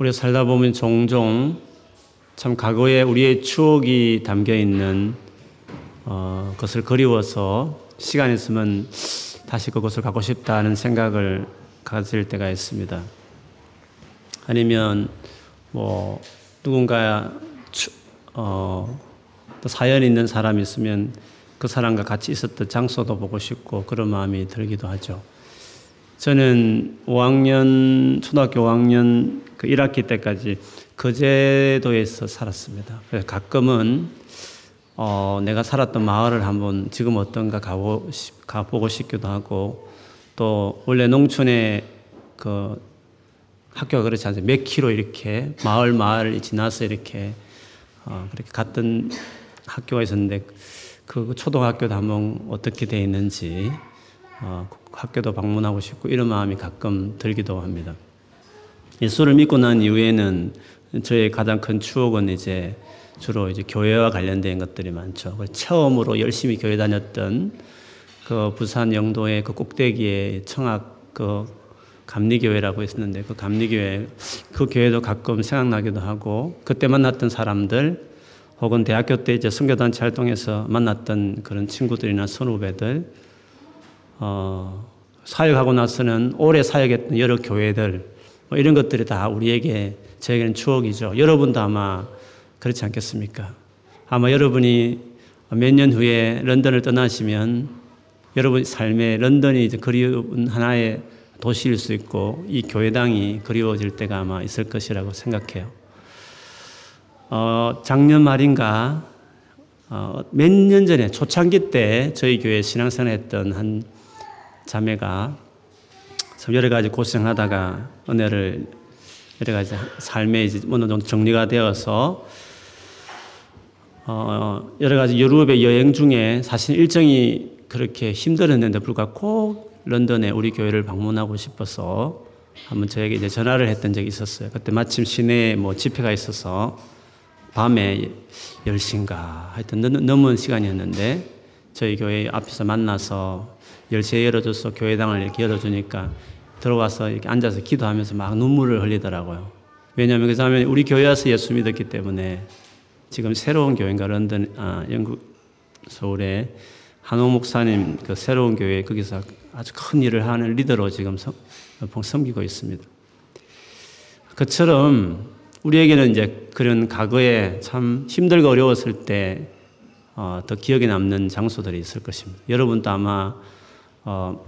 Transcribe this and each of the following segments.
우리가 살다 보면 종종 참 과거에 우리의 추억이 담겨 있는 어, 것을 그리워서 시간 있으면 다시 그곳을 가고 싶다는 생각을 가질 때가 있습니다. 아니면 뭐 누군가 어, 또 사연 있는 사람이 있으면 그 사람과 같이 있었던 장소도 보고 싶고 그런 마음이 들기도 하죠. 저는 5학년 초등학교 5학년 그 1학기 때까지 거제도에서 살았습니다. 가끔은 어, 내가 살았던 마을을 한번 지금 어떤가 가보, 가보고 싶기도 하고 또 원래 농촌에 그 학교가 그렇지 않아요. 몇 킬로 이렇게 마을 마을 지나서 이렇게 어, 그렇게 갔던 학교가 있었는데 그 초등학교도 한번 어떻게 돼 있는지 어, 학교도 방문하고 싶고 이런 마음이 가끔 들기도 합니다. 예수를 믿고 난 이후에는 저의 가장 큰 추억은 이제 주로 이제 교회와 관련된 것들이 많죠. 처음으로 열심히 교회 다녔던 그 부산 영도의 그 꼭대기에 청학 그 감리교회라고 있었는데 그 감리교회 그 교회도 가끔 생각나기도 하고 그때 만났던 사람들 혹은 대학교 때 이제 선교단체 활동에서 만났던 그런 친구들이나 선후배들 어, 사역하고 나서는 오래 사역했던 여러 교회들 뭐 이런 것들이 다 우리에게 저에게는 추억이죠. 여러분도 아마 그렇지 않겠습니까? 아마 여러분이 몇 년 후에 런던을 떠나시면 여러분 삶에 런던이 이제 그리운 하나의 도시일 수 있고 이 교회당이 그리워질 때가 아마 있을 것이라고 생각해요. 어, 작년 말인가 어, 몇 년 전에 초창기 때 저희 교회 신앙생활 했던 한 자매가 참 여러 가지 고생하다가 은혜를 여러 가지 삶에 이제 어느 정도 정리가 되어서 어, 여러 가지 유럽의 여행 중에 사실 일정이 그렇게 힘들었는데 불구하고 꼭 런던에 우리 교회를 방문하고 싶어서 한번 저에게 이제 전화를 했던 적이 있었어요. 그때 마침 시내에 뭐 집회가 있어서 밤에 10시인가 하여튼 넘은 시간이었는데 저희 교회 앞에서 만나서 10시에 열어줘서 교회당을 이렇게 열어주니까 들어가서 이렇게 앉아서 기도하면서 막 눈물을 흘리더라고요. 왜냐하면 그 사람이 우리 교회 와서 예수 믿었기 때문에 지금 새로운 교회인가 런던, 아, 영국, 서울에 한호 목사님 그 새로운 교회 거기서 아주 큰 일을 하는 리더로 지금 섬, 섬기고 있습니다. 그처럼 우리에게는 이제 그런 과거에 참 힘들고 어려웠을 때더 어, 기억에 남는 장소들이 있을 것입니다. 여러분도 아마 어,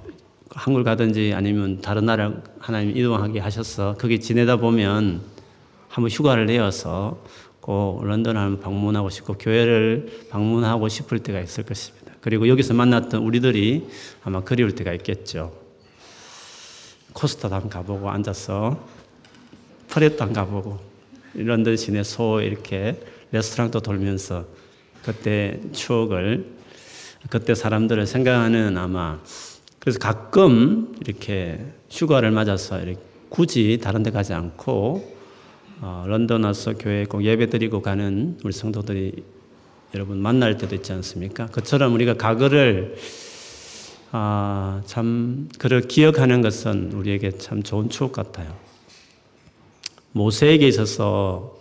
한국 가든지 아니면 다른 나라 하나님 이동하게 하셔서 거기 지내다 보면 한번 휴가를 내어서 꼭 런던 한번 방문하고 싶고 교회를 방문하고 싶을 때가 있을 것입니다. 그리고 여기서 만났던 우리들이 아마 그리울 때가 있겠죠. 코스타도 한번 가보고 앉아서 프렛도 한번 가보고 런던 시내 소 이렇게 레스토랑도 돌면서 그때 추억을 그때 사람들을 생각하는 아마 그래서 가끔 이렇게 휴가를 맞아서 이렇게 굳이 다른 데 가지 않고 어, 런던 와서 교회 꼭 예배 드리고 가는 우리 성도들이 여러분 만날 때도 있지 않습니까? 그처럼 우리가 과거를 아, 참 그를 기억하는 것은 우리에게 참 좋은 추억 같아요. 모세에게 있어서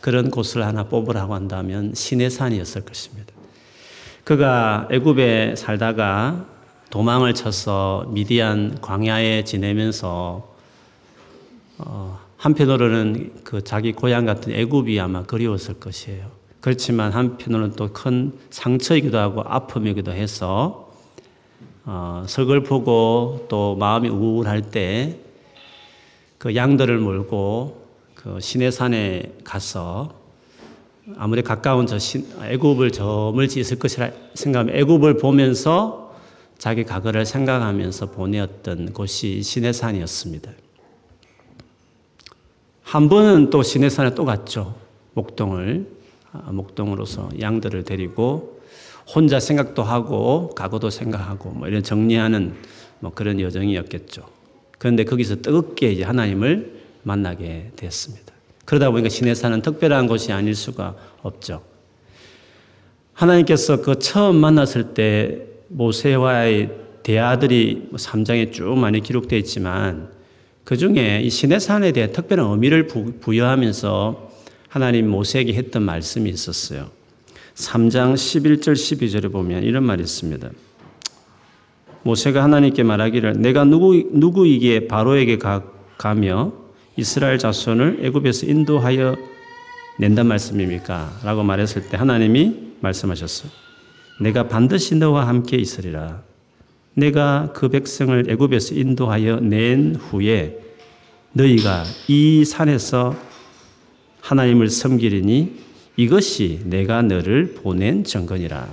그런 곳을 하나 뽑으라고 한다면 시내산이었을 것입니다. 그가 애굽에 살다가 도망을 쳐서 미디안 광야에 지내면서 어, 한편으로는 그 자기 고향 같은 애굽이 아마 그리웠을 것이에요. 그렇지만 한편으로는 또 큰 상처이기도 하고 아픔이기도 해서 어, 서글프고 또 마음이 우울할 때 그 양들을 몰고 그 시내산에 가서 아무리 가까운 저 신, 애굽을 저 멀지 있을 것이라 생각하면 애굽을 보면서 자기 과거를 생각하면서 보내었던 곳이 시내산이었습니다. 한 번은 또 시내산에 또 갔죠. 목동을 아, 목동으로서 양들을 데리고 혼자 생각도 하고 과거도 생각하고 뭐 이런 정리하는 뭐 그런 여정이었겠죠. 그런데 거기서 뜨겁게 이제 하나님을 만나게 됐습니다. 그러다 보니까 시내산은 특별한 곳이 아닐 수가 없죠. 하나님께서 그 처음 만났을 때 모세와의 대화들이 3장에 뭐쭉 많이 기록되어 있지만 그 중에 이 시내산에 대해 특별한 의미를 부여하면서 하나님 모세에게 했던 말씀이 있었어요. 3장 11절 12절에 보면 이런 말이 있습니다. 모세가 하나님께 말하기를 내가 누구 누구에게 바로에게 가, 가며 이스라엘 자손을 애굽에서 인도하여 낸단 말씀입니까? 라고 말했을 때 하나님이 말씀하셨어요. 내가 반드시 너와 함께 있으리라. 내가 그 백성을 애굽에서 인도하여 낸 후에 너희가 이 산에서 하나님을 섬기리니 이것이 내가 너를 보낸 증거니라.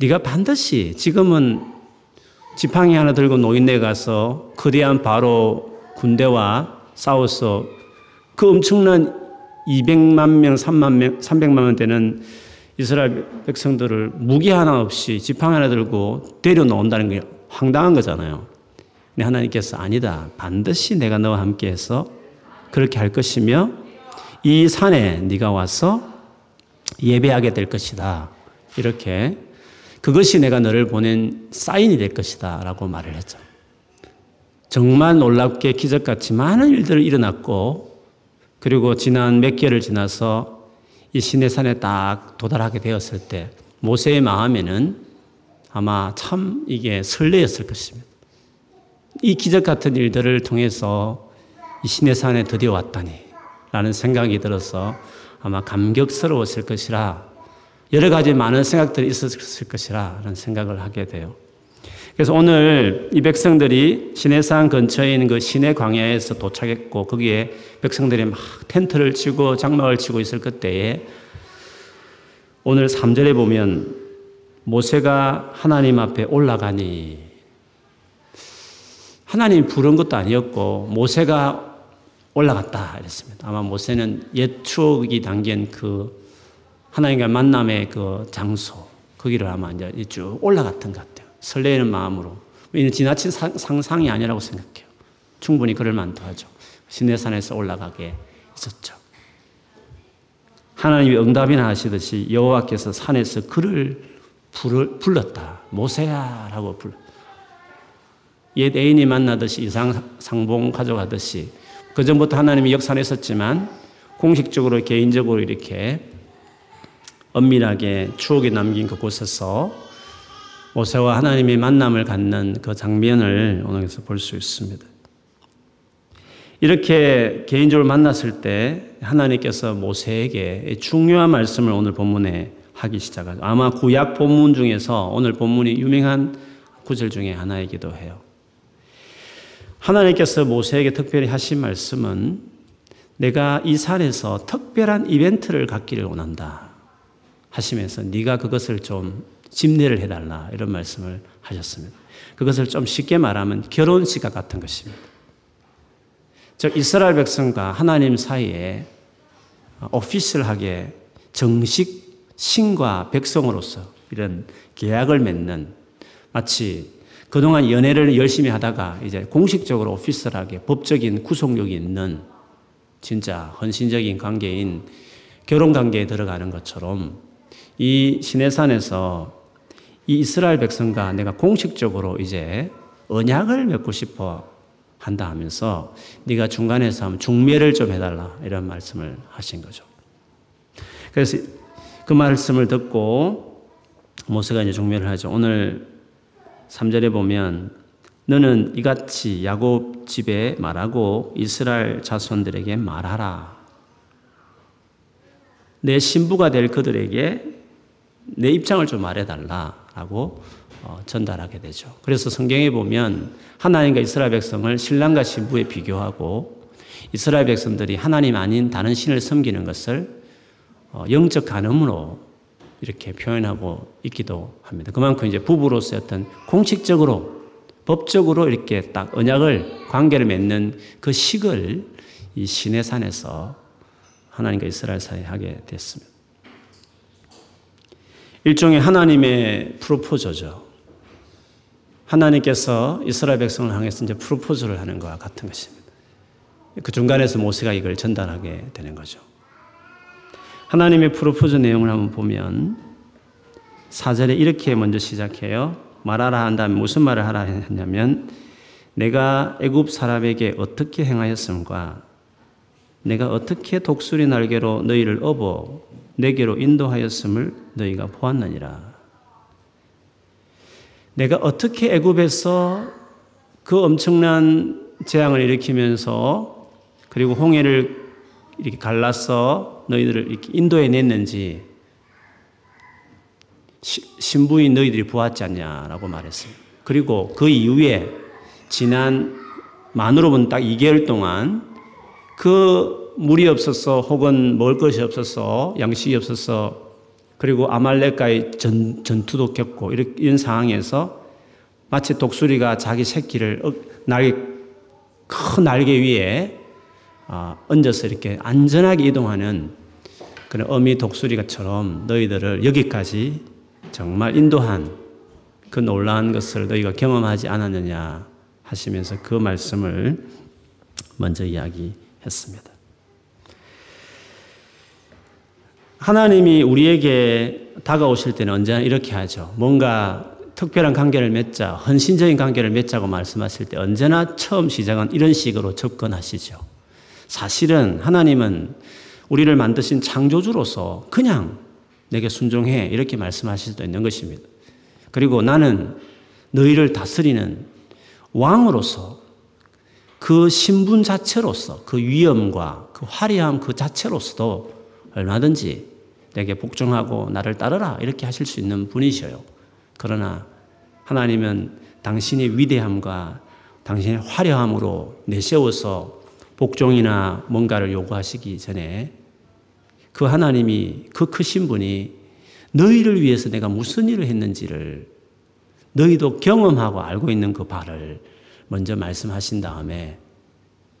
네가 반드시 지금은 지팡이 하나 들고 노인네 가서 거대한 바로 군대와 싸워서 그 엄청난 200만 명, 3만 명, 300만 명 되는 이스라엘 백성들을 무기 하나 없이 지팡이 하나 들고 데려놓는다는 게 황당한 거잖아요. 근데 하나님께서 아니다. 반드시 내가 너와 함께해서 그렇게 할 것이며 이 산에 네가 와서 예배하게 될 것이다. 이렇게 그것이 내가 너를 보낸 사인이 될 것이다. 라고 말을 했죠. 정말 놀랍게 기적같이 많은 일들이 일어났고 그리고 지난 몇 개월을 지나서 이 시내산에 딱 도달하게 되었을 때 모세의 마음에는 아마 참 이게 설레였을 것입니다. 이 기적 같은 일들을 통해서 이 시내산에 드디어 왔다니 라는 생각이 들어서 아마 감격스러웠을 것이라 여러 가지 많은 생각들이 있었을 것이라 라는 생각을 하게 돼요. 그래서 오늘 이 백성들이 시내산 근처에 있는 그 시내 광야에서 도착했고 거기에 백성들이 막 텐트를 치고 장막을 치고 있을 그때에 오늘 3절에 보면 모세가 하나님 앞에 올라가니 하나님 부른 것도 아니었고 모세가 올라갔다 이랬습니다. 아마 모세는 옛 추억이 담긴 그 하나님과 만남의 그 장소 거기를 아마 이제 쭉 올라갔던 것 같아요. 설레는 마음으로. 이는 지나친 상상이 아니라고 생각해요. 충분히 그럴 만도 하죠. 시내산에서 올라가게 있었죠. 하나님이 응답이나 하시듯이 여호와께서 산에서 그를 불렀다. 모세야라고 불렀. 옛 애인이 만나듯이 이상 상봉 가져가듯이 그 전부터 하나님이 역사는 있었지만 공식적으로 개인적으로 이렇게 엄밀하게 추억에 남긴 그곳에서 모세와 하나님의 만남을 갖는 그 장면을 오늘에서 볼 수 있습니다. 이렇게 개인적으로 만났을 때 하나님께서 모세에게 중요한 말씀을 오늘 본문에 하기 시작하죠. 아마 구약 본문 중에서 오늘 본문이 유명한 구절 중에 하나이기도 해요. 하나님께서 모세에게 특별히 하신 말씀은 내가 이 산에서 특별한 이벤트를 갖기를 원한다 하시면서 네가 그것을 좀 집례를 해달라 이런 말씀을 하셨습니다. 그것을 좀 쉽게 말하면 결혼식과 같은 것입니다. 즉 이스라엘 백성과 하나님 사이에 오피셜하게 정식 신과 백성으로서 이런 계약을 맺는 마치 그동안 연애를 열심히 하다가 이제 공식적으로 오피셜하게 법적인 구속력이 있는 진짜 헌신적인 관계인 결혼 관계에 들어가는 것처럼 이 시내산에서 이 이스라엘 백성과 내가 공식적으로 이제 언약을 맺고 싶어 한다 하면서 네가 중간에서 하면 중매를 좀 해달라 이런 말씀을 하신 거죠. 그래서 그 말씀을 듣고 모세가 이제 중매를 하죠. 오늘 3절에 보면 너는 이같이 야곱 집에 말하고 이스라엘 자손들에게 말하라. 내 신부가 될 그들에게 내 입장을 좀 말해달라라고 어, 전달하게 되죠. 그래서 성경에 보면 하나님과 이스라엘 백성을 신랑과 신부에 비교하고 이스라엘 백성들이 하나님 아닌 다른 신을 섬기는 것을 어, 영적 간음으로 이렇게 표현하고 있기도 합니다. 그만큼 이제 부부로서의 어떤 공식적으로 법적으로 이렇게 딱 언약을 관계를 맺는 그 식을 이 신의 산에서 하나님과 이스라엘 사이에 하게 됐습니다. 일종의 하나님의 프로포저죠. 하나님께서 이스라엘 백성을 향해서 이제 프로포즈를 하는 것과 같은 것입니다. 그 중간에서 모세가 이걸 전달하게 되는 거죠. 하나님의 프로포즈 내용을 한번 보면 사절에 이렇게 먼저 시작해요. 말하라 한 다음에 무슨 말을 하라 했냐면 내가 애굽 사람에게 어떻게 행하였음과 내가 어떻게 독수리 날개로 너희를 업어 내게로 인도하였음을 너희가 보았느니라. 내가 어떻게 애굽에서 그 엄청난 재앙을 일으키면서 그리고 홍해를 이렇게 갈라서 너희들을 이렇게 인도해 냈는지 신부인 너희들이 보았지 않냐라고 말했습니다. 그리고 그 이후에 지난 만으로 본딱 2개월 동안 그 물이 없어서 혹은 먹을 것이 없어서 양식이 없어서 그리고 아말렉과의 전, 전투도 겪고 이런, 상황에서 마치 독수리가 자기 새끼를 날개, 큰 날개 위에 어, 얹어서 이렇게 안전하게 이동하는 그런 어미 독수리가처럼 너희들을 여기까지 정말 인도한 그 놀라운 것을 너희가 경험하지 않았느냐 하시면서 그 말씀을 먼저 이야기했습니다. 하나님이 우리에게 다가오실 때는 언제나 이렇게 하죠. 뭔가 특별한 관계를 맺자, 헌신적인 관계를 맺자고 말씀하실 때 언제나 처음 시작은 이런 식으로 접근하시죠. 사실은 하나님은 우리를 만드신 창조주로서 그냥 내게 순종해 이렇게 말씀하실 수도 있는 것입니다. 그리고 나는 너희를 다스리는 왕으로서 그 신분 자체로서 그 위엄과 그 화려함 그 자체로서도 얼마든지 내게 복종하고 나를 따르라 이렇게 하실 수 있는 분이셔요. 그러나 하나님은 당신의 위대함과 당신의 화려함으로 내세워서 복종이나 뭔가를 요구하시기 전에 그 하나님이 그 크신 분이 너희를 위해서 내가 무슨 일을 했는지를 너희도 경험하고 알고 있는 그 바를 먼저 말씀하신 다음에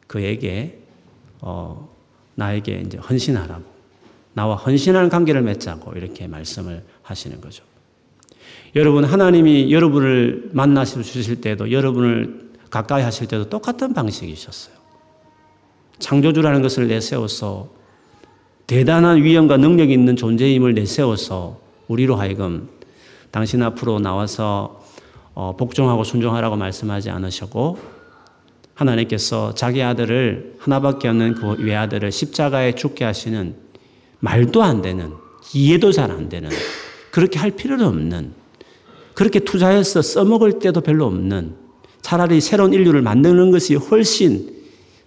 그에게 어, 나에게 이제 헌신하라고 나와 헌신하는 관계를 맺자고 이렇게 말씀을 하시는 거죠. 여러분 하나님이 여러분을 만나시 주실 때도 여러분을 가까이 하실 때도 똑같은 방식이셨어요. 창조주라는 것을 내세워서 대단한 위엄과 능력이 있는 존재임을 내세워서 우리로 하여금 당신 앞으로 나와서 어, 복종하고 순종하라고 말씀하지 않으셨고 하나님께서 자기 아들을 하나밖에 없는 그 외아들을 십자가에 죽게 하시는 말도 안 되는 이해도 잘 안 되는 그렇게 할 필요도 없는 그렇게 투자해서 써먹을 때도 별로 없는 차라리 새로운 인류를 만드는 것이 훨씬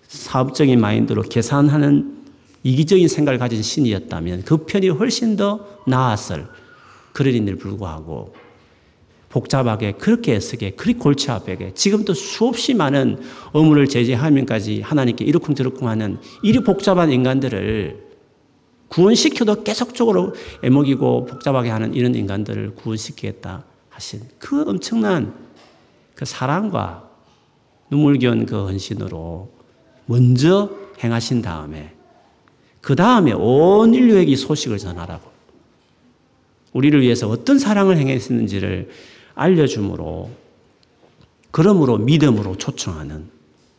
사업적인 마인드로 계산하는 이기적인 생각을 가진 신이었다면 그 편이 훨씬 더 나았을 그런인들 불구하고 복잡하게 그렇게 애쓰게 그리 골치 아프게 지금도 수없이 많은 의문을 제기하면까지 하나님께 이러쿵저러쿵 하는 이리 복잡한 인간들을 구원시켜도 계속적으로 애먹이고 복잡하게 하는 이런 인간들을 구원시키겠다 하신 그 엄청난 그 사랑과 눈물겨운 그 헌신으로 먼저 행하신 다음에 그 다음에 온 인류에게 소식을 전하라고. 우리를 위해서 어떤 사랑을 행했는지를 알려줌으로, 그러므로 믿음으로 초청하는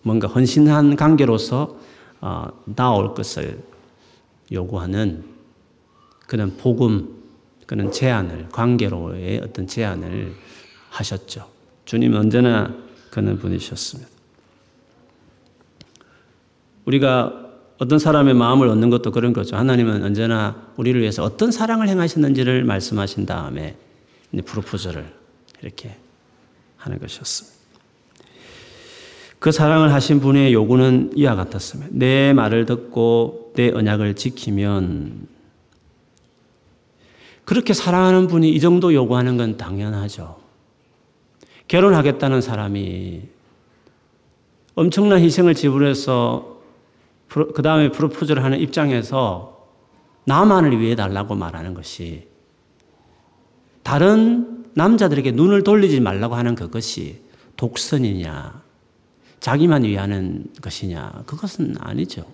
뭔가 헌신한 관계로서 어, 나올 것을 요구하는 그런 복음, 그런 제안을, 관계로의 어떤 제안을 하셨죠. 주님 언제나 그런 분이셨습니다. 우리가 어떤 사람의 마음을 얻는 것도 그런 거죠. 하나님은 언제나 우리를 위해서 어떤 사랑을 행하셨는지를 말씀하신 다음에 프로포즈를 이렇게 하는 것이었습니다. 그 사랑을 하신 분의 요구는 이와 같았습니다. 내 말을 듣고 내 언약을 지키면 그렇게 사랑하는 분이 이 정도 요구하는 건 당연하죠. 결혼하겠다는 사람이 엄청난 희생을 지불해서 그 다음에 프로포즈를 하는 입장에서 나만을 위해 달라고 말하는 것이 다른 남자들에게 눈을 돌리지 말라고 하는 그것이 독선이냐, 자기만 위하는 것이냐, 그것은 아니죠.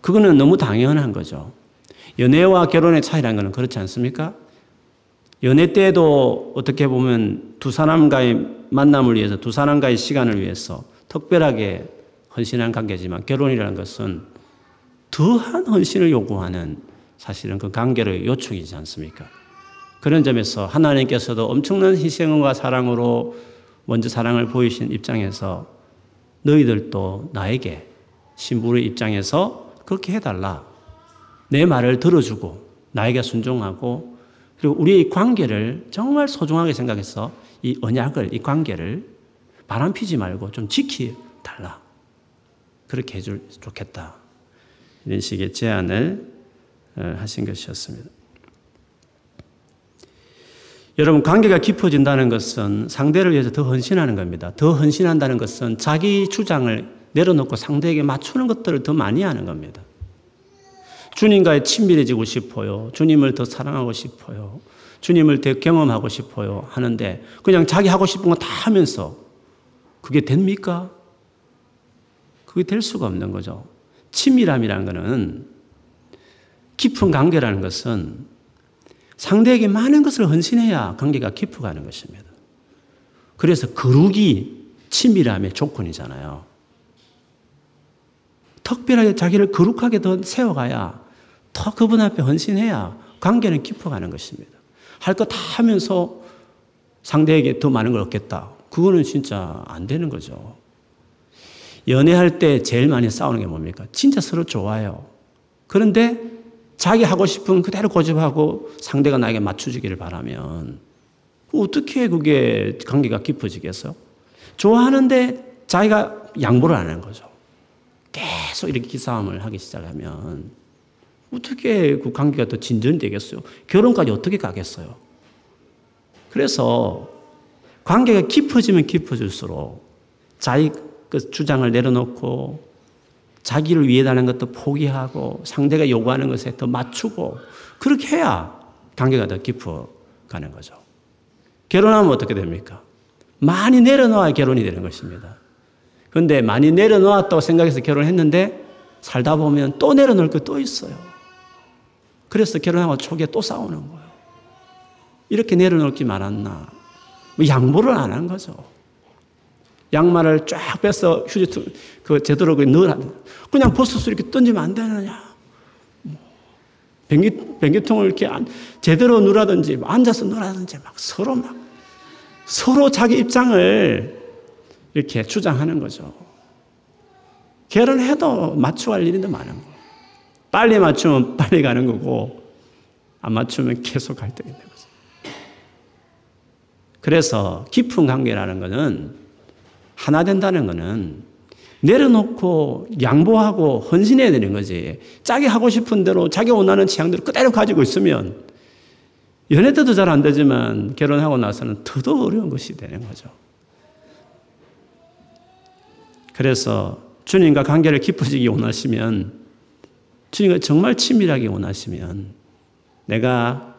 그거는 너무 당연한 거죠. 연애와 결혼의 차이라는 것은 그렇지 않습니까? 연애 때도 어떻게 보면 두 사람과의 만남을 위해서, 두 사람과의 시간을 위해서 특별하게 헌신한 관계지만 결혼이라는 것은 더한 헌신을 요구하는 사실은 그 관계의 요청이지 않습니까? 그런 점에서 하나님께서도 엄청난 희생과 사랑으로 먼저 사랑을 보이신 입장에서 너희들도 나에게 신부의 입장에서 그렇게 해달라. 내 말을 들어주고 나에게 순종하고 그리고 우리의 관계를 정말 소중하게 생각해서 이 언약을, 이 관계를 바람 피지 말고 좀 지키달라. 그렇게 해줄 좋겠다. 이런 식의 제안을 어, 하신 것이었습니다. 여러분, 관계가 깊어진다는 것은 상대를 위해서 더 헌신하는 겁니다. 더 헌신한다는 것은 자기 주장을 내려놓고 상대에게 맞추는 것들을 더 많이 하는 겁니다. 주님과의 친밀해지고 싶어요. 주님을 더 사랑하고 싶어요. 주님을 더 경험하고 싶어요. 하는데 그냥 자기 하고 싶은 거 다 하면서 그게 됩니까? 그게 될 수가 없는 거죠. 친밀함이라는 것은 깊은 관계라는 것은 상대에게 많은 것을 헌신해야 관계가 깊어가는 것입니다. 그래서 거룩이 친밀함의 조건이잖아요. 특별하게 자기를 거룩하게 더 세워가야 더 그분 앞에 헌신해야 관계는 깊어가는 것입니다. 할 거 다 하면서 상대에게 더 많은 걸 얻겠다. 그거는 진짜 안 되는 거죠. 연애할 때 제일 많이 싸우는 게 뭡니까? 진짜 서로 좋아요. 그런데 자기 하고 싶은 그대로 고집하고 상대가 나에게 맞춰주기를 바라면 어떻게 그게 관계가 깊어지겠어? 좋아하는데 자기가 양보를 안 하는 거죠. 계속 이렇게 기싸움을 하기 시작하면 어떻게 그 관계가 더 진전되겠어요? 결혼까지 어떻게 가겠어요? 그래서 관계가 깊어지면 깊어질수록 자기 그 주장을 내려놓고 자기를 위해다는 것도 포기하고 상대가 요구하는 것에 더 맞추고 그렇게 해야 관계가 더 깊어 가는 거죠. 결혼하면 어떻게 됩니까? 많이 내려놓아야 결혼이 되는 것입니다. 그런데 많이 내려놓았다고 생각해서 결혼했는데 살다 보면 또 내려놓을 게 또 있어요. 그래서 결혼하고 초기에 또 싸우는 거예요. 이렇게 내려놓을 게 많았나? 뭐 양보를 안 한 거죠. 양말을 쫙 빼서 휴지 그 제대로 넣으라. 그냥 벗어서 이렇게 던지면 안 되느냐. 변기, 변기통을 이렇게 제대로 누라든지 앉아서 누라든지 막 서로 막 서로 자기 입장을 이렇게 주장하는 거죠. 결혼해도 맞춰갈 일이 더 많은 거예요. 빨리 맞추면 빨리 가는 거고 안 맞추면 계속 갈등이 되는 거죠. 그래서 깊은 관계라는 것은 하나 된다는 것은 내려놓고 양보하고 헌신해야 되는 거지. 자기 하고 싶은 대로 자기 원하는 취향대로 그대로 가지고 있으면 연애 때도 잘 안 되지만 결혼하고 나서는 더더 어려운 것이 되는 거죠. 그래서 주님과 관계를 깊어지기 원하시면 주님과 정말 친밀하게 원하시면 내가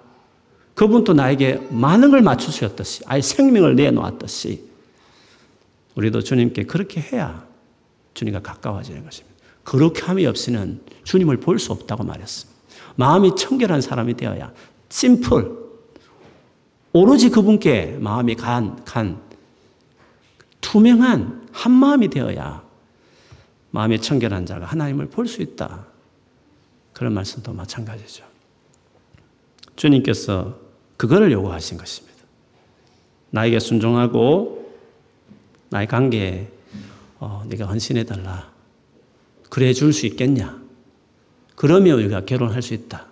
그분도 나에게 많은 걸 맞추셨듯이 아예 생명을 내놓았듯이 우리도 주님께 그렇게 해야 주님과 가까워지는 것입니다. 그렇게 함이 없이는 주님을 볼 수 없다고 말했습니다. 마음이 청결한 사람이 되어야 심플 오로지 그분께 마음이 간, 간 투명한 한 마음이 되어야 마음이 청결한 자가 하나님을 볼 수 있다. 그런 말씀도 마찬가지죠. 주님께서 그거를 요구하신 것입니다. 나에게 순종하고 나의 관계에 어, 네가 헌신해달라. 그래 줄 수 있겠냐? 그러면 우리가 결혼할 수 있다.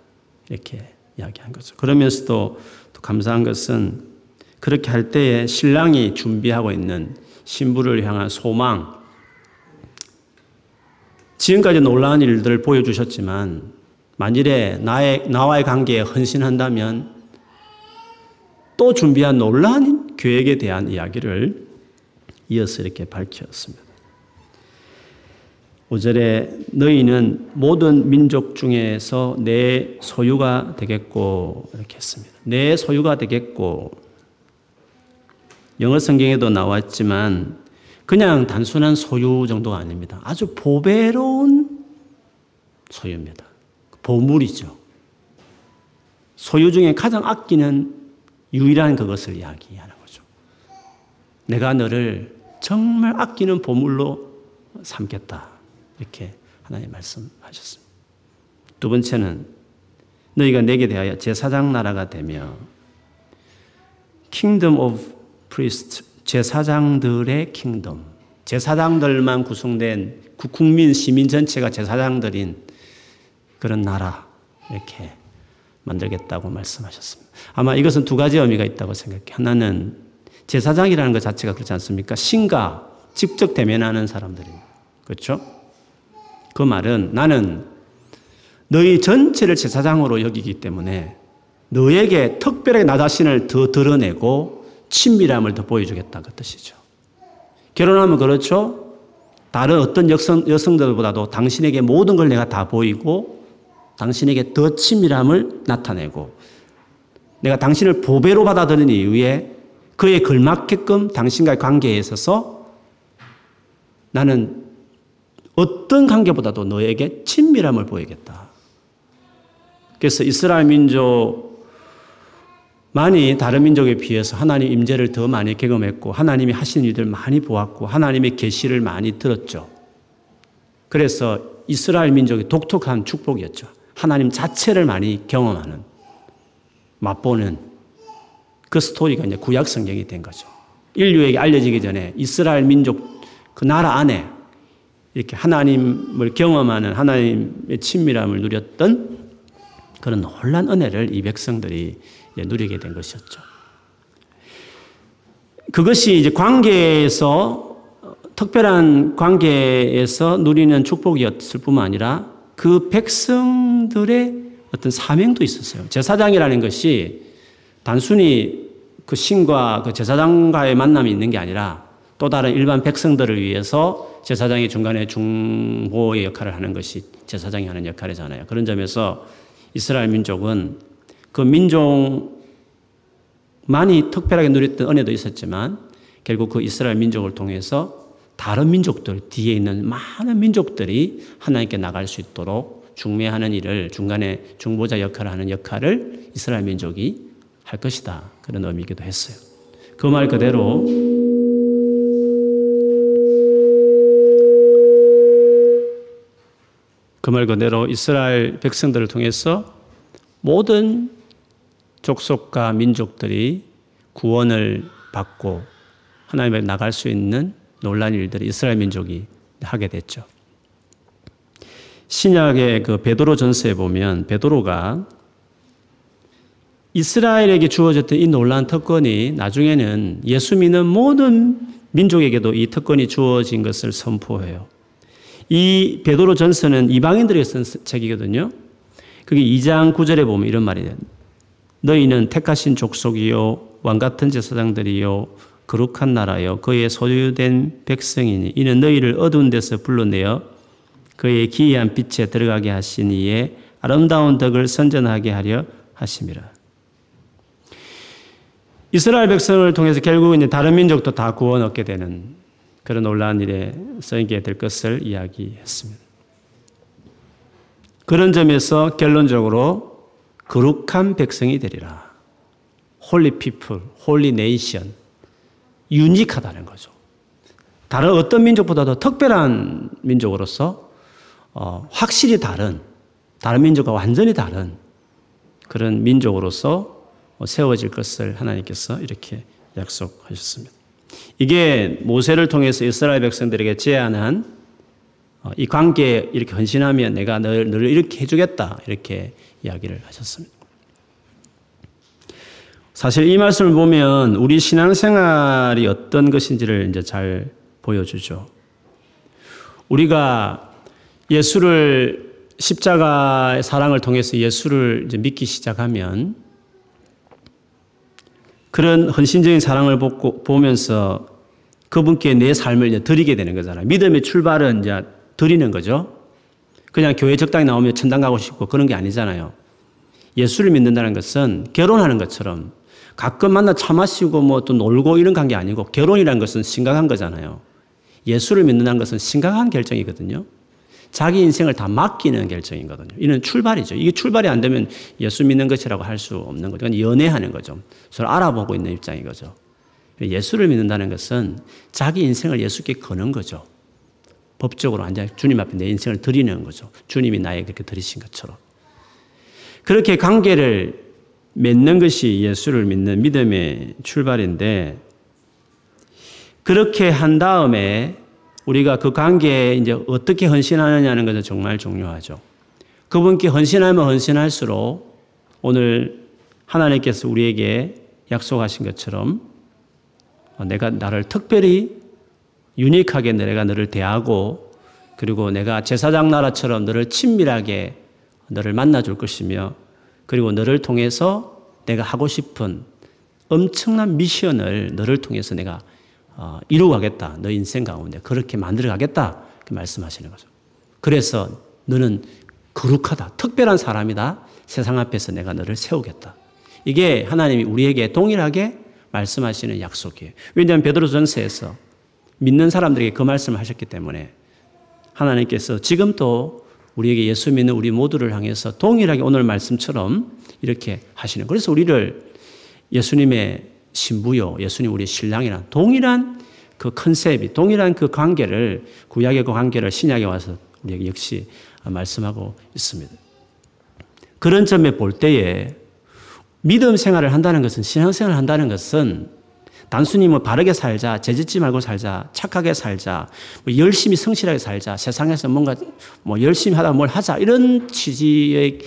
이렇게 이야기한 거죠. 그러면서도 또 감사한 것은 그렇게 할 때에 신랑이 준비하고 있는 신부를 향한 소망, 지금까지 놀라운 일들을 보여주셨지만 만일에 나의, 나와의 관계에 헌신한다면 또 준비한 놀라운 계획에 대한 이야기를 이어서 이렇게 밝혔습니다. 5절에 너희는 모든 민족 중에서 내 소유가 되겠고 이렇게 했습니다. 내 소유가 되겠고 영어 성경에도 나왔지만 그냥 단순한 소유 정도가 아닙니다. 아주 보배로운 소유입니다. 보물이죠. 소유 중에 가장 아끼는 유일한 그것을 이야기하는 거죠. 내가 너를 정말 아끼는 보물로 삼겠다. 이렇게 하나님 말씀하셨습니다. 두 번째는 너희가 내게 대하여 제사장 나라가 되며 Kingdom of Priest 제사장들의 킹덤, 제사장들만 구성된 국민 시민 전체가 제사장들인 그런 나라 이렇게 만들겠다고 말씀하셨습니다. 아마 이것은 두 가지 의미가 있다고 생각해요. 하나는 제사장이라는 것 자체가 그렇지 않습니까? 신과 직접 대면하는 사람들입니다. 그렇죠? 그 말은 나는 너희 전체를 제사장으로 여기기 때문에 너에게 특별하게 나 자신을 더 드러내고 친밀함을 더 보여주겠다 그 뜻이죠. 결혼하면 그렇죠. 다른 어떤 여성, 여성들보다도 당신에게 모든 걸 내가 다 보이고 당신에게 더 친밀함을 나타내고 내가 당신을 보배로 받아들이는 이유에 그에 걸맞게끔 당신과의 관계에 있어서 나는 어떤 관계보다도 너에게 친밀함을 보이겠다. 그래서 이스라엘 민족 많이 다른 민족에 비해서 하나님 임재를 더 많이 경험했고 하나님이 하신 일들 많이 보았고 하나님의 계시를 많이 들었죠. 그래서 이스라엘 민족이 독특한 축복이었죠. 하나님 자체를 많이 경험하는 맛보는 그 스토리가 이제 구약 성경이 된 거죠. 인류에게 알려지기 전에 이스라엘 민족 그 나라 안에 이렇게 하나님을 경험하는 하나님의 친밀함을 누렸던 그런 놀란 은혜를 이 백성들이 누리게 된 것이었죠. 그것이 이제 관계에서 특별한 관계에서 누리는 축복이었을 뿐만 아니라 그 백성들의 어떤 사명도 있었어요. 제사장이라는 것이 단순히 그 신과 그 제사장과의 만남이 있는 게 아니라 또 다른 일반 백성들을 위해서 제사장이 중간에 중보의 역할을 하는 것이 제사장이 하는 역할이잖아요. 그런 점에서 이스라엘 민족은 그 민족만이 특별하게 누렸던 은혜도 있었지만 결국 그 이스라엘 민족을 통해서 다른 민족들, 뒤에 있는 많은 민족들이 하나님께 나갈 수 있도록 중매하는 일을 중간에 중보자 역할을 하는 역할을 이스라엘 민족이 할 것이다. 그런 의미이기도 했어요. 그 말 그대로 그 말 그대로 이스라엘 백성들을 통해서 모든 족속과 민족들이 구원을 받고 하나님에 나갈 수 있는 놀란 일들을 이스라엘 민족이 하게 됐죠. 신약의 그 베드로 전서에 보면 베드로가 이스라엘에게 주어졌던 이 놀란 특권이 나중에는 예수 믿는 모든 민족에게도 이 특권이 주어진 것을 선포해요. 이 베드로 전서는 이방인들에게 쓴 책이거든요. 그게 2장 9절에 보면 이런 말이 돼요. 너희는 택하신 족속이요 왕 같은 제사장들이요 거룩한 나라요 그의 소유된 백성이니 이는 너희를 어두운 데서 불러내어 그의 기이한 빛에 들어가게 하신 이에 아름다운 덕을 선전하게 하려 하심이라. 이스라엘 백성을 통해서 결국 이제 다른 민족도 다 구원 얻게 되는 그런 놀라운 일에 쓰이게 될 것을 이야기했습니다. 그런 점에서 결론적으로 거룩한 백성이 되리라. Holy people, holy nation. Unique하다는 거죠. 다른 어떤 민족보다도 특별한 민족으로서 어, 확실히 다른 다른 민족과 완전히 다른 그런 민족으로서 세워질 것을 하나님께서 이렇게 약속하셨습니다. 이게 모세를 통해서 이스라엘 백성들에게 제안한 어, 이 관계에 이렇게 헌신하면 내가 너를, 너를 이렇게 해주겠다 이렇게 이야기를 하셨습니다. 사실 이 말씀을 보면 우리 신앙생활이 어떤 것인지를 이제 잘 보여주죠. 우리가 예수를 십자가의 사랑을 통해서 예수를 믿기 시작하면 그런 헌신적인 사랑을 보면서 그분께 내 삶을 드리게 되는 거잖아요. 믿음의 출발은 이제 드리는 거죠. 그냥 교회 적당히 나오면 천당 가고 싶고 그런 게 아니잖아요. 예수를 믿는다는 것은 결혼하는 것처럼 가끔 만나 차 마시고 뭐 또 놀고 이런 관계 아니고 결혼이라는 것은 심각한 거잖아요. 예수를 믿는다는 것은 심각한 결정이거든요. 자기 인생을 다 맡기는 결정이거든요. 이는 출발이죠. 이게 출발이 안 되면 예수 믿는 것이라고 할 수 없는 거죠. 연애하는 거죠. 서로 알아보고 있는 입장인 거죠. 예수를 믿는다는 것은 자기 인생을 예수께 거는 거죠. 법적으로 완전 주님 앞에 내 인생을 드리는 거죠. 주님이 나에게 그렇게 드리신 것처럼. 그렇게 관계를 맺는 것이 예수를 믿는 믿음의 출발인데 그렇게 한 다음에 우리가 그 관계에 이제 어떻게 헌신하느냐는 것은 정말 중요하죠. 그분께 헌신하면 헌신할수록 오늘 하나님께서 우리에게 약속하신 것처럼 내가 나를 특별히 유니크하게 내가 너를 대하고 그리고 내가 제사장 나라처럼 너를 친밀하게 너를 만나줄 것이며 그리고 너를 통해서 내가 하고 싶은 엄청난 미션을 너를 통해서 내가 어, 이루어가겠다. 너 인생 가운데 그렇게 만들어가겠다. 그 말씀하시는 거죠. 그래서 너는 거룩하다. 특별한 사람이다. 세상 앞에서 내가 너를 세우겠다. 이게 하나님이 우리에게 동일하게 말씀하시는 약속이에요. 왜냐하면 베드로전서에서 믿는 사람들에게 그 말씀을 하셨기 때문에 하나님께서 지금도 우리에게 예수 믿는 우리 모두를 향해서 동일하게 오늘 말씀처럼 이렇게 하시는. 그래서 우리를 예수님의 신부요, 예수님 우리 신랑이란 동일한 그 컨셉이, 동일한 그 관계를, 구약의 그 관계를 신약에 와서 우리에게 역시 말씀하고 있습니다. 그런 점에 볼 때에 믿음 생활을 한다는 것은, 신앙 생활을 한다는 것은 단순히 뭐 바르게 살자, 죄짓지 말고 살자, 착하게 살자, 뭐 열심히 성실하게 살자, 세상에서 뭔가 뭐 열심히 하다 뭘 하자, 이런 취지의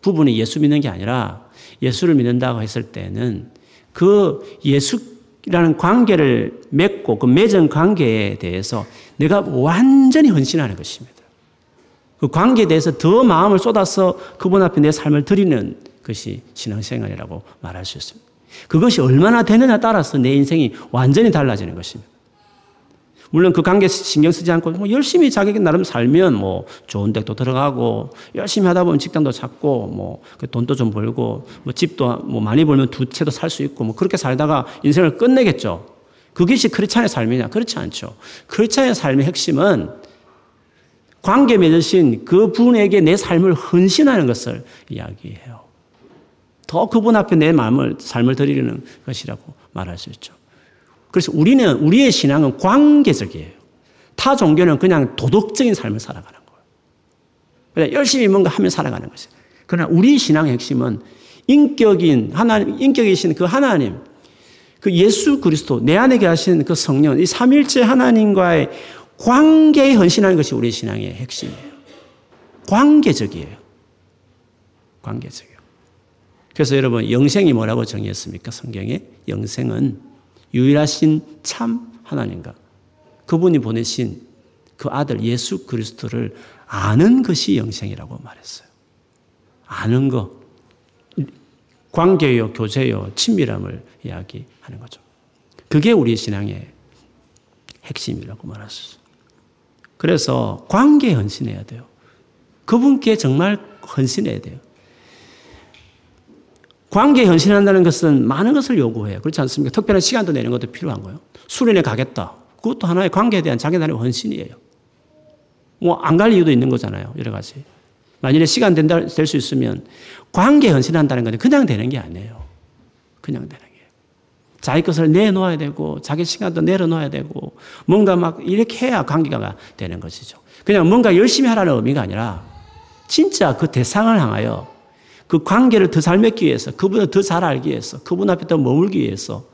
부분이 예수 믿는 게 아니라 예수를 믿는다고 했을 때는 그 예수라는 관계를 맺고 그 맺은 관계에 대해서 내가 완전히 헌신하는 것입니다. 그 관계에 대해서 더 마음을 쏟아서 그분 앞에 내 삶을 드리는 것이 신앙생활이라고 말할 수 있습니다. 그것이 얼마나 되느냐 따라서 내 인생이 완전히 달라지는 것입니다. 물론 그 관계 신경 쓰지 않고 뭐 열심히 자기 나름 살면 뭐 좋은 데도 들어가고 열심히 하다 보면 직장도 찾고 뭐그 돈도 좀 벌고 뭐 집도 뭐 많이 벌면 두 채도 살 수 있고 뭐 그렇게 살다가 인생을 끝내겠죠. 그것이 크리스찬의 삶이냐? 그렇지 않죠. 크리스찬의 삶의 핵심은 관계 맺으신 그 분에게 내 삶을 헌신하는 것을 이야기해요. 더 그분 앞에 내 마음을, 삶을 드리는 것이라고 말할 수 있죠. 그래서 우리는, 우리의 신앙은 관계적이에요. 타 종교는 그냥 도덕적인 삶을 살아가는 거예요. 그냥 열심히 뭔가 하며 살아가는 것이에요. 그러나 우리 신앙의 핵심은 인격인 하나님, 인격이신 그 하나님, 그 예수 그리스도, 내 안에 계신 그 성령, 이 삼일째 하나님과의 관계에 헌신하는 것이 우리 신앙의 핵심이에요. 관계적이에요. 관계적이에요. 그래서 여러분, 영생이 뭐라고 정의했습니까? 성경에? 영생은 유일하신 참 하나님과 그분이 보내신 그 아들 예수 그리스도를 아는 것이 영생이라고 말했어요. 아는 것. 관계요, 교제요, 친밀함을 이야기하는 거죠. 그게 우리 신앙의 핵심이라고 말할 수 있어요. 그래서 관계에 헌신해야 돼요. 그분께 정말 헌신해야 돼요. 관계에 헌신한다는 것은 많은 것을 요구해요. 그렇지 않습니까? 특별한 시간도 내는 것도 필요한 거예요. 수련회 가겠다. 그것도 하나의 관계에 대한 자기 나름의 헌신이에요. 뭐, 안 갈 이유도 있는 거잖아요. 여러 가지. 만일에 시간 된다, 될 수 있으면 관계에 헌신한다는 건 그냥 되는 게 아니에요. 그냥 되는 게. 자기 것을 내놓아야 되고, 자기 시간도 내려놓아야 되고, 뭔가 막 이렇게 해야 관계가 되는 것이죠. 그냥 뭔가 열심히 하라는 의미가 아니라, 진짜 그 대상을 향하여 그 관계를 더 잘 맺기 위해서, 그분을 더 잘 알기 위해서, 그분 앞에 더 머물기 위해서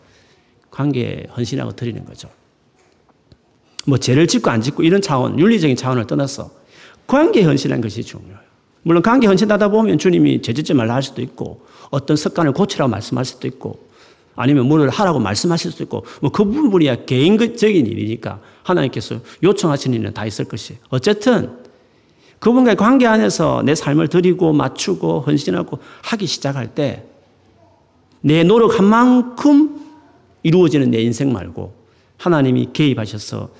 관계에 헌신하고 드리는 거죠. 뭐 죄를 짓고 안 짓고 이런 차원, 윤리적인 차원을 떠나서 관계에 헌신하는 것이 중요해요. 물론 관계 헌신하다 보면 주님이 죄 짓지 말라 할 수도 있고 어떤 습관을 고치라고 말씀할 수도 있고 아니면 뭐를 하라고 말씀하실 수도 있고 뭐 그 부분이야 개인적인 일이니까 하나님께서 요청하시는 일은 다 있을 것이 어쨌든 그분과의 관계 안에서 내 삶을 드리고 맞추고 헌신하고 하기 시작할 때 내 노력한 만큼 이루어지는 내 인생 말고 하나님이 개입하셔서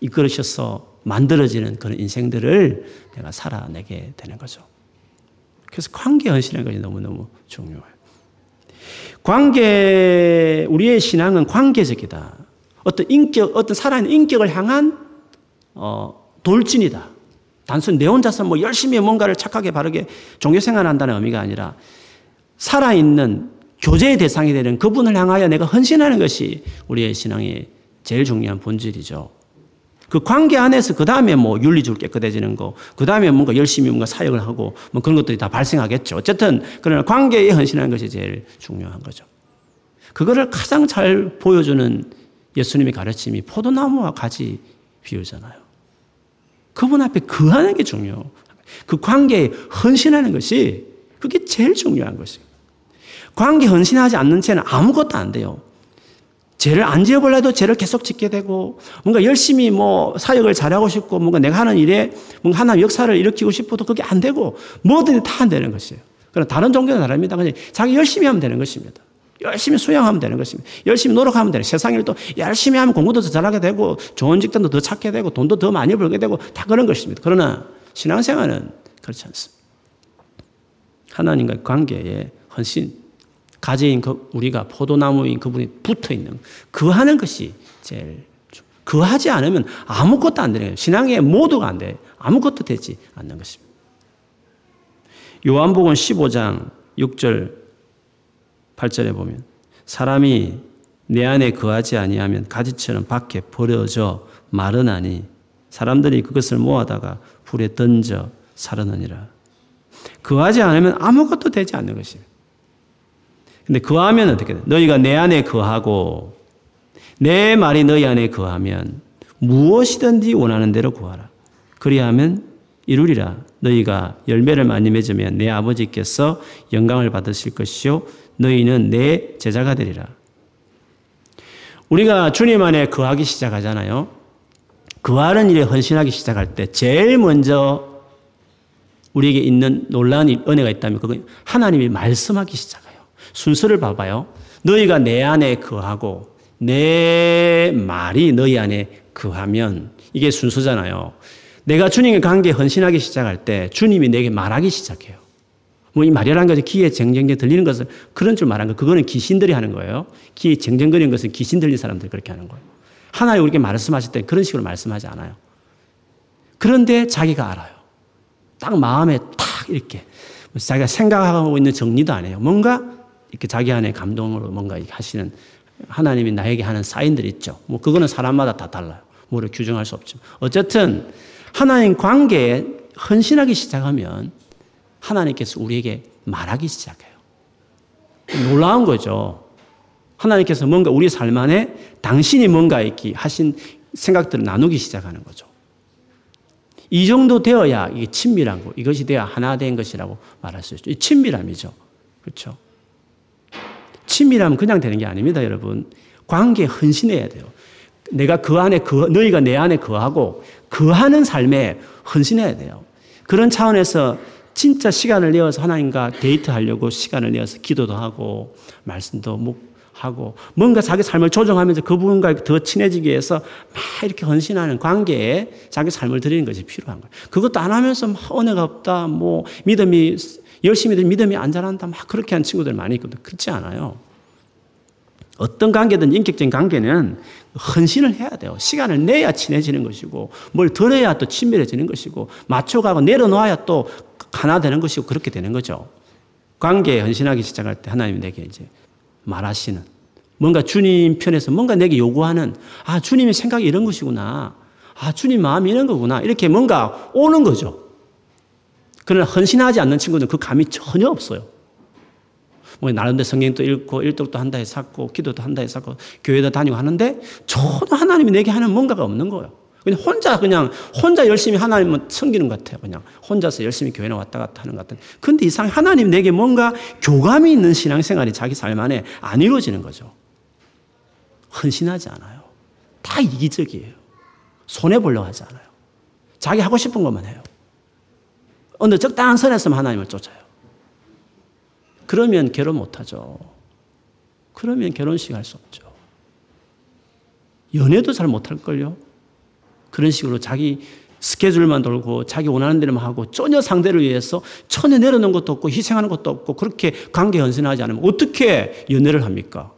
이끌으셔서 만들어지는 그런 인생들을 내가 살아내게 되는 거죠. 그래서 관계 헌신하는 것이 너무너무 중요해요. 관계, 우리의 신앙은 관계적이다. 어떤 인격, 어떤 살아있는 인격을 향한, 어, 돌진이다. 단순 내 혼자서 뭐 열심히 뭔가를 착하게 바르게 종교 생활 한다는 의미가 아니라 살아있는 교제의 대상이 되는 그분을 향하여 내가 헌신하는 것이 우리의 신앙의 제일 중요한 본질이죠. 그 관계 안에서 그 다음에 뭐 윤리적으로 깨끗해지는 거, 그 다음에 뭔가 열심히 뭔가 사역을 하고 뭐 그런 것들이 다 발생하겠죠. 어쨌든 그러나 관계에 헌신하는 것이 제일 중요한 거죠. 그거를 가장 잘 보여주는 예수님의 가르침이 포도나무와 가지 비유잖아요. 그분 앞에 그하는 게 중요해요. 그 관계에 헌신하는 것이 그게 제일 중요한 것이에요. 관계 헌신하지 않는 채는 아무것도 안 돼요. 죄를 안 지어볼래도 죄를 계속 짓게 되고 뭔가 열심히 뭐 사역을 잘하고 싶고 뭔가 내가 하는 일에 뭔가 하나님 역사를 일으키고 싶어도 그게 안 되고 뭐든 다 안 되는 것이에요. 그러나 다른 종교는 다릅니다. 그냥 자기 열심히 하면 되는 것입니다. 열심히 수양하면 되는 것입니다. 열심히 노력하면 되는 세상 일도 열심히 하면 공부도 더 잘하게 되고 좋은 직장도 더 찾게 되고 돈도 더 많이 벌게 되고 다 그런 것입니다. 그러나 신앙생활은 그렇지 않습니다. 하나님과의 관계에 헌신, 가지인 그 우리가 포도나무인 그분이 붙어 있는 그 하는 것이 제일 그 하지 않으면 아무것도 안 거예요. 신앙의 모두가 안 돼. 아무것도 되지 않는 것입니다. 요한복음 15장 6절 8절에 보면 사람이 내 안에 거하지 아니하면 가지처럼 밖에 버려져 마르나니 사람들이 그것을 모아다가 불에 던져 사르느니라. 거하지 않으면 아무것도 되지 않는 것입니다. 근데 거하면 어떻게 돼? 너희가 내 안에 거하고 내 말이 너희 안에 거하면 무엇이든지 원하는 대로 구하라. 그리하면 이루리라. 너희가 열매를 많이 맺으면 내 아버지께서 영광을 받으실 것이요 너희는 내 제자가 되리라. 우리가 주님 안에 거하기 시작하잖아요. 거하는 일에 헌신하기 시작할 때 제일 먼저 우리에게 있는 놀라운 은혜가 있다면 그건 하나님이 말씀하기 시작해요. 순서를 봐봐요. 너희가 내 안에 거하고 내 말이 너희 안에 거하면 이게 순서잖아요. 내가 주님의 관계에 헌신하기 시작할 때 주님이 내게 말하기 시작해요. 뭐 이 말이라는 것이 귀에 쟁쟁쟁 들리는 것을 그런 줄 말한 거. 그거는 귀신들이 하는 거예요. 귀에 쟁쟁거리는 것은 귀신 들린 사람들이 그렇게 하는 거예요. 하나님 우리에게 말씀하실 때 그런 식으로 말씀하지 않아요. 그런데 자기가 알아요. 딱 마음에 탁 이렇게 자기가 생각하고 있는 정리도 안 해요. 뭔가 이렇게 자기 안에 감동으로 뭔가 하시는 하나님이 나에게 하는 사인들이 있죠. 뭐 그거는 사람마다 다 달라요. 뭐를 규정할 수 없지만 어쨌든 하나님 관계에 헌신하기 시작하면 하나님께서 우리에게 말하기 시작해요. 놀라운 거죠. 하나님께서 뭔가 우리 삶 안에 당신이 뭔가 이렇게 하신 생각들을 나누기 시작하는 거죠. 이 정도 되어야 이게 친밀한 거, 이것이 되어 하나 된 것이라고 말할 수 있죠. 이 친밀함이죠. 그렇죠. 친밀함은 그냥 되는 게 아닙니다, 여러분. 관계에 헌신해야 돼요. 내가 그 안에 그 너희가 내 안에 거하고 거하는 삶에 헌신해야 돼요. 그런 차원에서 진짜 시간을 내어서 하나님과 데이트하려고 시간을 내어서 기도도 하고 말씀도 하고 뭔가 자기 삶을 조정하면서 그분과 더 친해지기 위해서 막 이렇게 헌신하는 관계에 자기 삶을 드리는 것이 필요한 거예요. 그것도 안 하면서 막 은혜가 없다, 뭐 믿음이 열심히 믿음이 안 자란다, 막 그렇게 한 친구들 많이 있거든. 그렇지 않아요. 어떤 관계든 인격적인 관계는 헌신을 해야 돼요. 시간을 내야 친해지는 것이고, 뭘 들어야 또 친밀해지는 것이고, 맞춰가고 내려놓아야 또 하나 되는 것이고, 그렇게 되는 거죠. 관계에 헌신하기 시작할 때 하나님이 내게 이제 말하시는, 뭔가 주님 편에서 뭔가 내게 요구하는, 아, 주님의 생각이 이런 것이구나. 아, 주님 마음이 이런 거구나. 이렇게 뭔가 오는 거죠. 그러나 헌신하지 않는 친구들은 그 감이 전혀 없어요. 뭐 나름대로 성경도 읽고 일독도 한다 해서 고 기도도 한다 해서 고 교회도 다니고 하는데 전혀 하나님이 내게 하는 뭔가가 없는 거예요. 그냥 혼자 그냥 혼자 열심히 하나님을 섬기는 것 같아요. 그냥 혼자서 열심히 교회에 왔다 갔다 하는 것 같은. 근데 이상 하나님 내게 뭔가 교감이 있는 신앙생활이 자기 삶 안에 안 이루어지는 거죠. 헌신하지 않아요. 다 이기적이에요. 손해 보려고 하지 않아요. 자기 하고 싶은 것만 해요. 어느 적당한 선에서만 하나님을 쫓아요. 그러면 결혼 못하죠. 그러면 결혼식 할 수 없죠. 연애도 잘 못할걸요. 그런 식으로 자기 스케줄만 돌고 자기 원하는 대로만 하고 전혀 상대를 위해서 천에 내려놓은 것도 없고 희생하는 것도 없고 그렇게 관계 헌신하지 않으면 어떻게 연애를 합니까?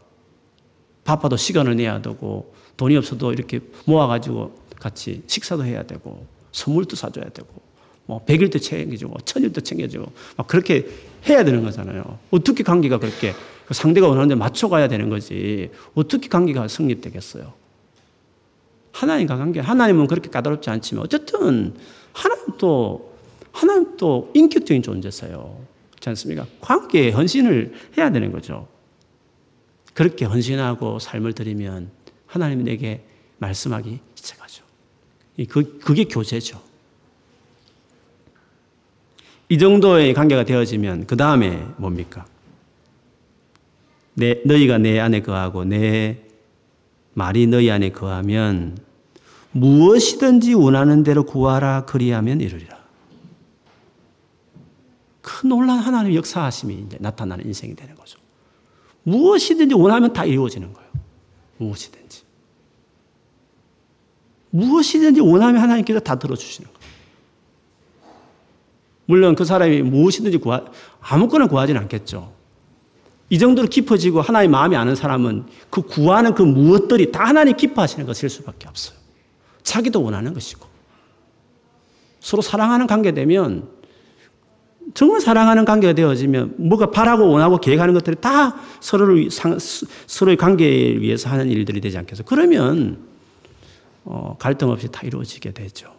바빠도 시간을 내야 되고 돈이 없어도 이렇게 모아가지고 같이 식사도 해야 되고 선물도 사줘야 되고 뭐 100일도 챙겨주고 천일도 챙겨주고 막 그렇게 해야 되는 거잖아요. 어떻게 관계가 그렇게 그 상대가 원하는 데 맞춰가야 되는 거지. 어떻게 관계가 성립되겠어요? 하나님과 관계, 하나님은 그렇게 까다롭지 않지만 어쨌든 하나님도, 하나님도 인격적인 존재세요. 그렇지 않습니까? 관계에 헌신을 해야 되는 거죠. 그렇게 헌신하고 삶을 드리면 하나님이 내게 말씀하기 시작하죠. 그, 그게 교제죠. 이 정도의 관계가 되어지면 그 다음에 뭡니까? 내, 너희가 내 안에 거하고 내 말이 너희 안에 거하면 무엇이든지 원하는 대로 구하라 그리하면 이르리라. 큰 놀란 하나님의 역사하심이 이제 나타나는 인생이 되는 거죠. 무엇이든지 원하면 다 이루어지는 거예요. 무엇이든지. 무엇이든지 원하면 하나님께서 다 들어주시는 거예요. 물론 그 사람이 무엇이든지 구하, 아무거나 구하지는 않겠죠. 이 정도로 깊어지고 하나님 마음이 아는 사람은 그 구하는 그 무엇들이 다 하나님 기뻐하시는 것일 수밖에 없어요. 자기도 원하는 것이고. 서로 사랑하는 관계 되면 정말 사랑하는 관계가 되어지면 뭐가 바라고 원하고 계획하는 것들이 다 서로를 상, 서로의 관계를 위해서 하는 일들이 되지 않겠어. 그러면 어, 갈등 없이 다 이루어지게 되죠.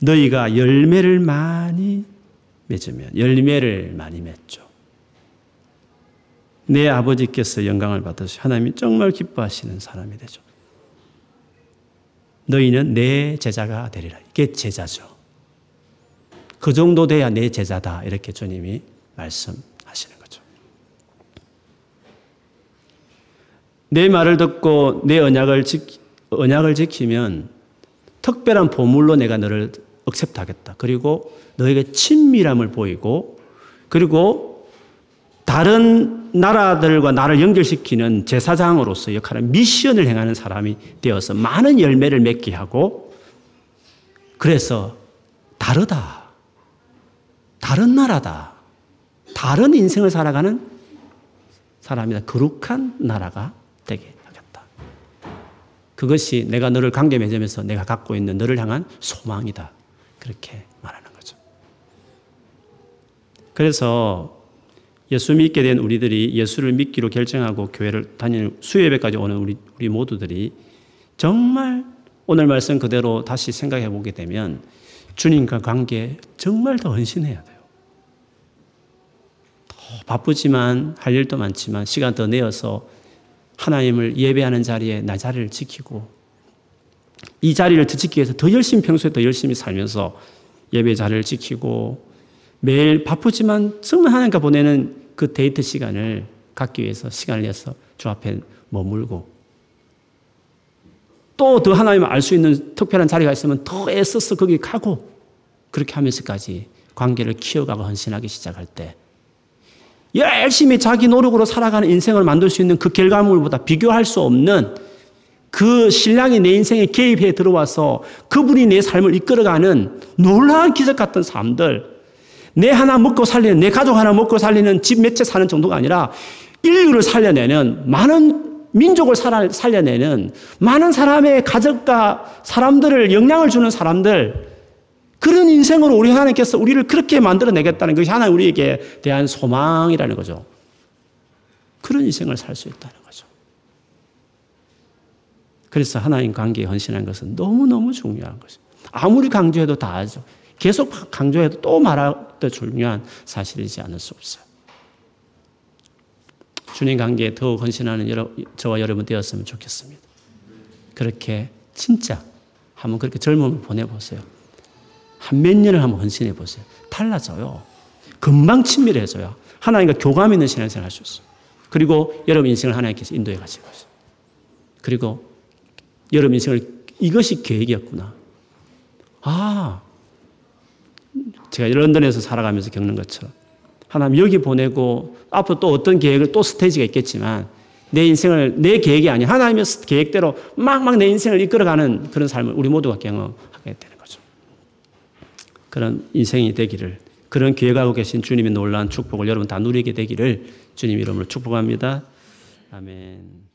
너희가 열매를 많이 맺으면 열매를 많이 맺죠. 내 아버지께서 영광을 받으시 하나님이 정말 기뻐하시는 사람이 되죠. 너희는 내 제자가 되리라. 이게 제자죠. 그 정도 돼야 내 제자다. 이렇게 주님이 말씀하시는 거죠. 내 말을 듣고 내 언약을, 지, 언약을 지키면 특별한 보물로 내가 너를 억셉하겠다. 그리고 너에게 친밀함을 보이고 그리고 다른 나라들과 나를 연결시키는 제사장으로서 역할을 미션을 행하는 사람이 되어서 많은 열매를 맺게 하고 그래서 다르다. 다른 나라다. 다른 인생을 살아가는 사람이다. 거룩한 나라가 되게 하겠다. 그것이 내가 너를 관계 맺으면서 내가 갖고 있는 너를 향한 소망이다. 그렇게 말하는 거죠. 그래서 예수 믿게 된 우리들이 예수를 믿기로 결정하고 교회를 다니는 수예배까지 오는 우리, 우리 모두들이 정말 오늘 말씀 그대로 다시 생각해 보게 되면 주님과 관계 정말 더 헌신해야 돼요. 더 바쁘지만 할 일도 많지만 시간 더 내어서 하나님을 예배하는 자리에 나 자리를 지키고 이 자리를 지키기 위해서 더 열심히 평소에 더 열심히 살면서 예배 자리를 지키고 매일 바쁘지만 정말 하나님과 보내는 그 데이트 시간을 갖기 위해서 시간을 내서 주 앞에 머물고 또 더 하나님을 알 수 있는 특별한 자리가 있으면 더 애써서 거기 가고 그렇게 하면서까지 관계를 키워가고 헌신하기 시작할 때 열심히 자기 노력으로 살아가는 인생을 만들 수 있는 그 결과물보다 비교할 수 없는 그 신랑이 내 인생에 개입해 들어와서 그분이 내 삶을 이끌어가는 놀라운 기적 같은 삶들, 내 하나 먹고 살리는, 내 가족 하나 먹고 살리는 집 몇 채 사는 정도가 아니라 인류를 살려내는 많은 민족을 살려내는 많은 사람의 가족과 사람들을 영향을 주는 사람들, 그런 인생으로 우리 하나님께서 우리를 그렇게 만들어내겠다는 것이 하나님 우리에게 대한 소망이라는 거죠. 그런 인생을 살 수 있다는 거죠. 그래서 하나님 관계에 헌신한 것은 너무너무 중요한 것입니다. 아무리 강조해도 다 하죠. 계속 강조해도 또 말하도 중요한 사실이지 않을 수 없어요. 주님 관계에 더욱 헌신하는 여러, 저와 여러분 되었으면 좋겠습니다. 그렇게 진짜 한번 그렇게 젊음을 보내보세요. 한 몇 년을 한번 헌신해 보세요. 달라져요. 금방 친밀해져요. 하나님과 교감 있는 신앙생활 할 수 있어요. 그리고 여러분 인생을 하나님께서 인도해 가실 것이요 그리고 여러분 인생을 이것이 계획이었구나. 아, 제가 런던에서 살아가면서 겪는 것처럼 하나님 여기 보내고 앞으로 또 어떤 계획을 또 스테이지가 있겠지만 내 인생을 내 계획이 아닌 하나님의 계획대로 막막 내 인생을 이끌어가는 그런 삶을 우리 모두가 경험하게 되는 거죠. 그런 인생이 되기를 그런 계획하고 계신 주님의 놀라운 축복을 여러분 다 누리게 되기를 주님 이름으로 축복합니다. 아멘.